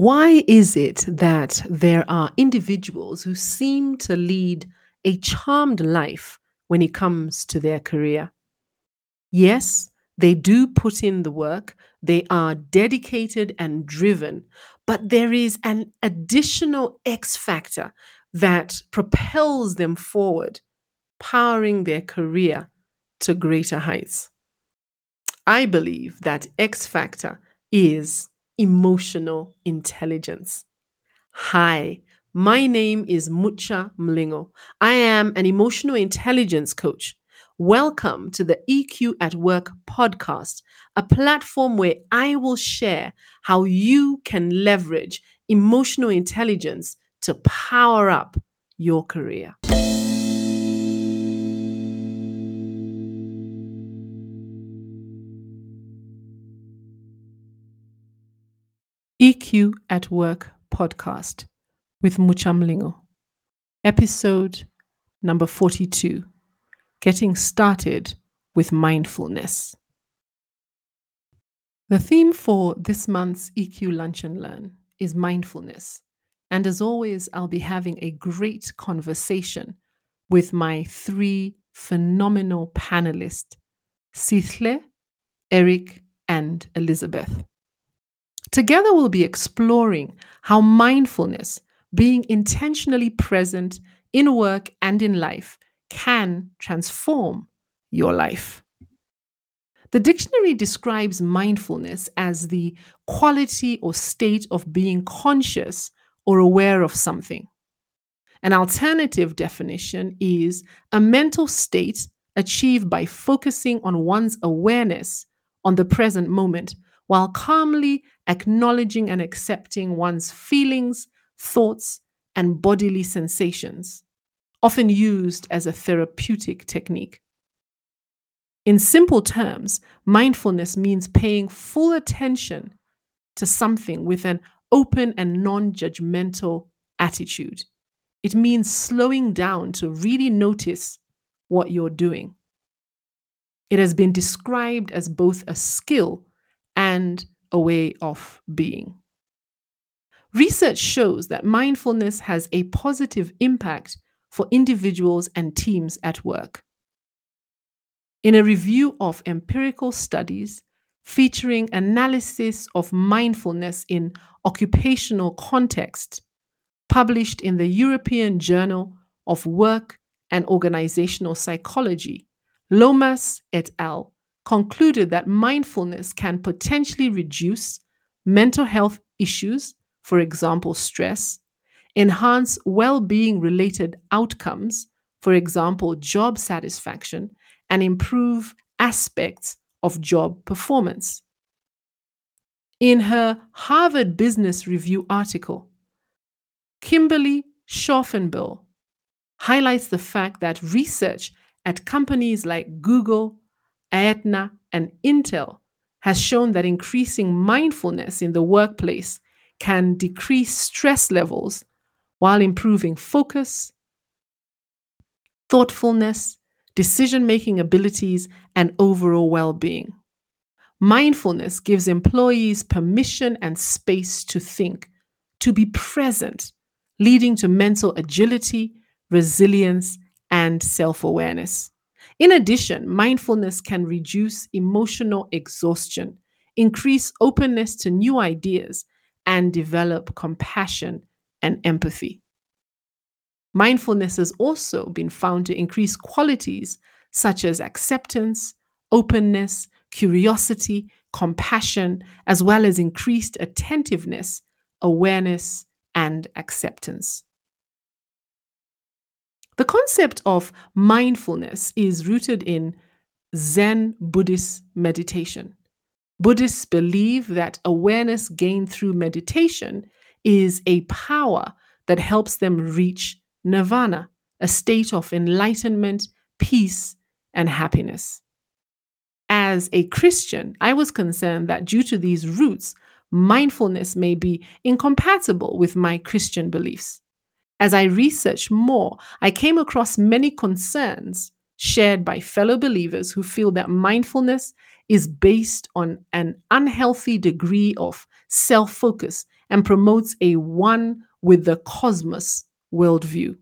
Why is it that there are individuals who seem to lead a charmed life when it comes to their career? Yes, they do put in the work, they are dedicated and driven, but there is an additional X factor that propels them forward, powering their career to greater heights. I believe that X factor is emotional intelligence. Hi, my name is Mucha Mlingo. I am an emotional intelligence coach. Welcome to the EQ at Work podcast, a platform where I will share how you can leverage emotional intelligence to power up your career. EQ at Work podcast with Mucha Mlingo. Episode number 42 Getting Started with Mindfulness. The theme for this month's EQ Lunch and Learn is mindfulness. And as always, I'll be having a great conversation with my three phenomenal panelists, Sithle, Eric, and Elizabeth. Together, we'll be exploring how mindfulness, being intentionally present in work and in life, can transform your life. The dictionary describes mindfulness as the quality or state of being conscious or aware of something. An alternative definition is a mental state achieved by focusing on one's awareness on the present moment while calmly acknowledging and accepting one's feelings, thoughts, and bodily sensations, often used as a therapeutic technique. In simple terms, mindfulness means paying full attention to something with an open and non judgmental attitude. It means slowing down to really notice what you're doing. It has been described as both a skill and a way of being. Research shows that mindfulness has a positive impact for individuals and teams at work. In a review of empirical studies featuring analysis of mindfulness in occupational context, published in the European Journal of Work and Organizational Psychology, Lomas et al concluded that mindfulness can potentially reduce mental health issues, for example, stress, enhance well being related outcomes, for example, job satisfaction, and improve aspects of job performance. In her Harvard Business Review article, Kimberly Schaufenbuel highlights the fact that research at companies like Google, Aetna, and Intel has shown that increasing mindfulness in the workplace can decrease stress levels while improving focus, thoughtfulness, decision making abilities, and overall well being. Mindfulness gives employees permission and space to think, to be present, leading to mental agility, resilience, and self awareness. In addition, mindfulness can reduce emotional exhaustion, increase openness to new ideas, and develop compassion and empathy. Mindfulness has also been found to increase qualities such as acceptance, openness, curiosity, compassion, as well as increased attentiveness, awareness, and acceptance. The concept of mindfulness is rooted in Zen Buddhist meditation. Buddhists believe that awareness gained through meditation is a power that helps them reach nirvana, a state of enlightenment, peace, and happiness. As a Christian, I was concerned that due to these roots, mindfulness may be incompatible with my Christian beliefs. As I researched more, I came across many concerns shared by fellow believers who feel that mindfulness is based on an unhealthy degree of self focus and promotes a one with the cosmos worldview.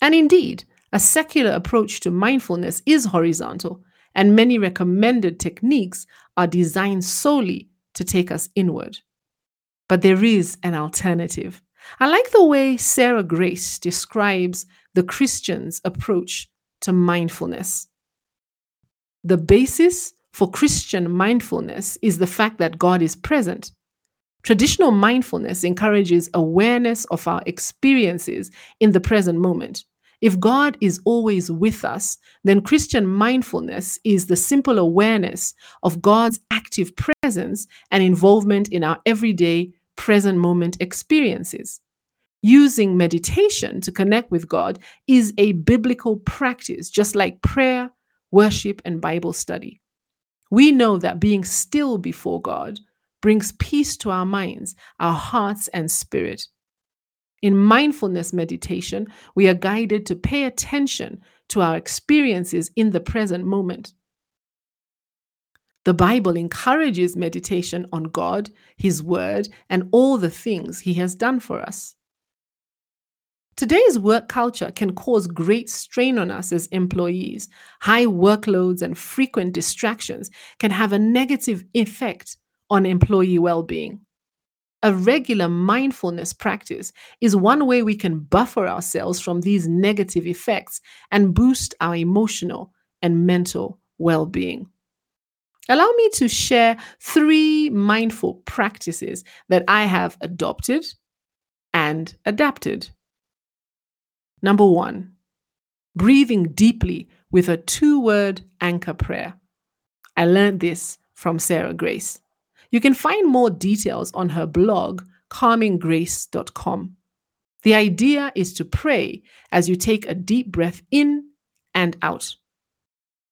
And indeed, a secular approach to mindfulness is horizontal, and many recommended techniques are designed solely to take us inward. But there is an alternative. I like the way Sarah Grace describes the Christian's approach to mindfulness. The basis for Christian mindfulness is the fact that God is present. Traditional mindfulness encourages awareness of our experiences in the present moment. If God is always with us, then Christian mindfulness is the simple awareness of God's active presence and involvement in our everyday present moment experiences. Using meditation to connect with God is a biblical practice, just like prayer, worship, and Bible study. We know that being still before God brings peace to our minds, our hearts, and spirit. In mindfulness meditation, we are guided to pay attention to our experiences in the present moment. The Bible encourages meditation on God, His Word, and all the things He has done for us. Today's work culture can cause great strain on us as employees. High workloads and frequent distractions can have a negative effect on employee well being. A regular mindfulness practice is one way we can buffer ourselves from these negative effects and boost our emotional and mental well being. Allow me to share three mindful practices that I have adopted and adapted. Number one, breathing deeply with a two word anchor prayer. I learned this from Sarah Grace. You can find more details on her blog, calminggrace.com. The idea is to pray as you take a deep breath in and out.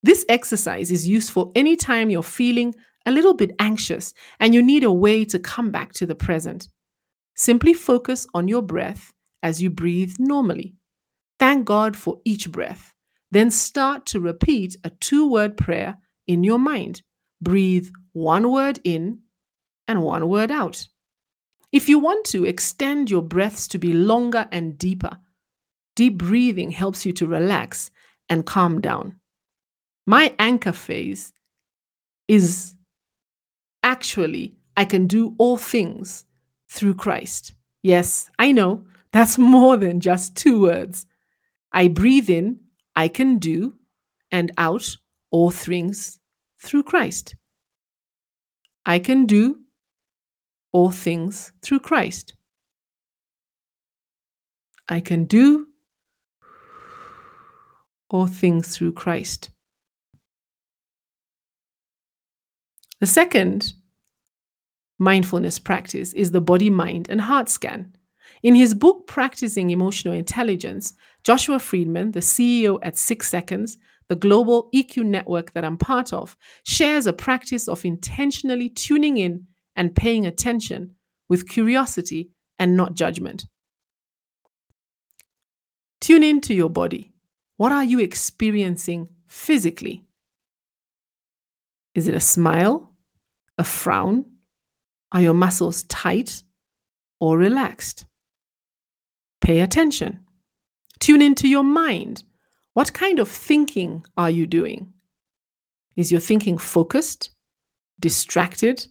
This exercise is useful anytime you're feeling a little bit anxious and you need a way to come back to the present. Simply focus on your breath as you breathe normally. Thank God for each breath. Then start to repeat a two word prayer in your mind. Breathe one word in and one word out. If you want to, extend your breaths to be longer and deeper. Deep breathing helps you to relax and calm down. My anchor phase is actually, I can do all things through Christ. Yes, I know that's more than just two words. I breathe in, I can do, and out all things through Christ. I can do all things through Christ. I can do all things through Christ. The second mindfulness practice is the body, mind, and heart scan. In his book, Practicing Emotional Intelligence, Joshua Freedman, the CEO at Six Seconds, the global EQ network that I'm part of, shares a practice of intentionally tuning in and paying attention with curiosity and not judgment. Tune in to your body. What are you experiencing physically? Is it a smile? A frown? Are your muscles tight or relaxed? Pay attention. Tune into your mind. What kind of thinking are you doing? Is your thinking focused, distracted,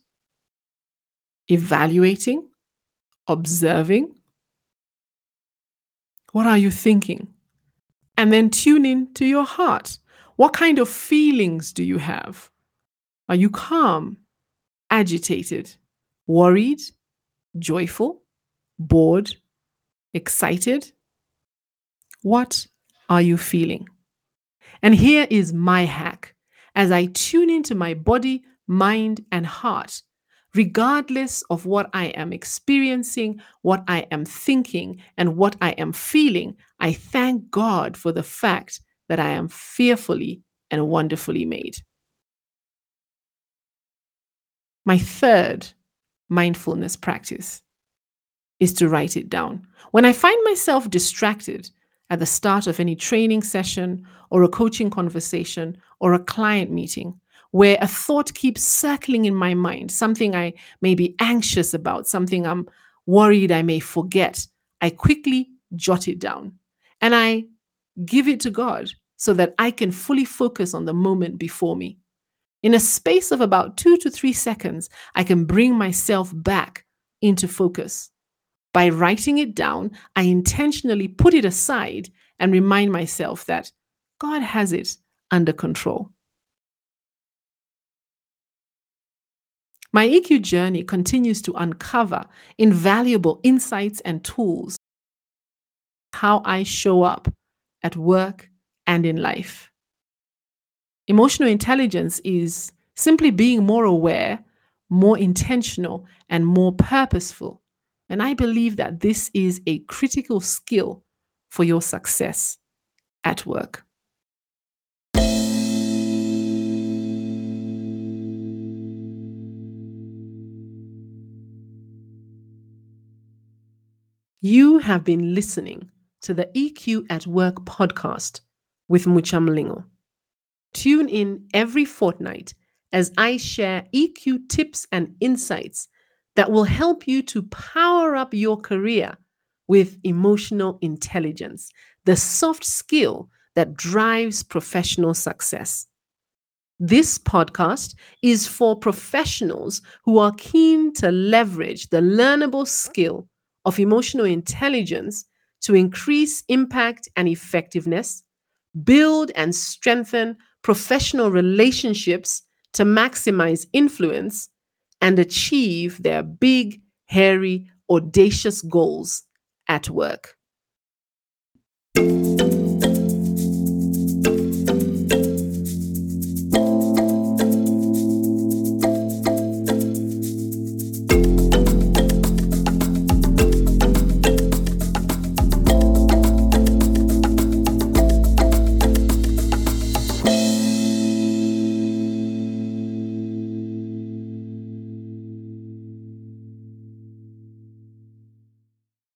evaluating, observing. What are you thinking? And then tune in to your heart. What kind of feelings do you have? Are you calm, agitated, worried, joyful, bored, excited? What are you feeling? And here is my hack as I tune into my body, mind, and heart regardless of what I am experiencing, what I am thinking, and what I am feeling, I thank God for the fact that I am fearfully and wonderfully made. My third mindfulness practice is to write it down. When I find myself distracted at the start of any training session or a coaching conversation or a client meeting, where a thought keeps circling in my mind, something I may be anxious about, something I'm worried I may forget, I quickly jot it down and I give it to God so that I can fully focus on the moment before me. In a space of about two to three seconds, I can bring myself back into focus. By writing it down, I intentionally put it aside and remind myself that God has it under control. My EQ journey continues to uncover invaluable insights and tools how I show up at work and in life. Emotional intelligence is simply being more aware, more intentional, and more purposeful. And I believe that this is a critical skill for your success at work. You have been listening to the EQ at Work podcast with Mucha Mlingo. Tune in every fortnight as I share EQ tips and insights that will help you to power up your career with emotional intelligence, the soft skill that drives professional success. This podcast is for professionals who are keen to leverage the learnable skill of emotional intelligence to increase impact and effectiveness, build and strengthen professional relationships to maximize influence, and achieve their big, hairy, audacious goals at work.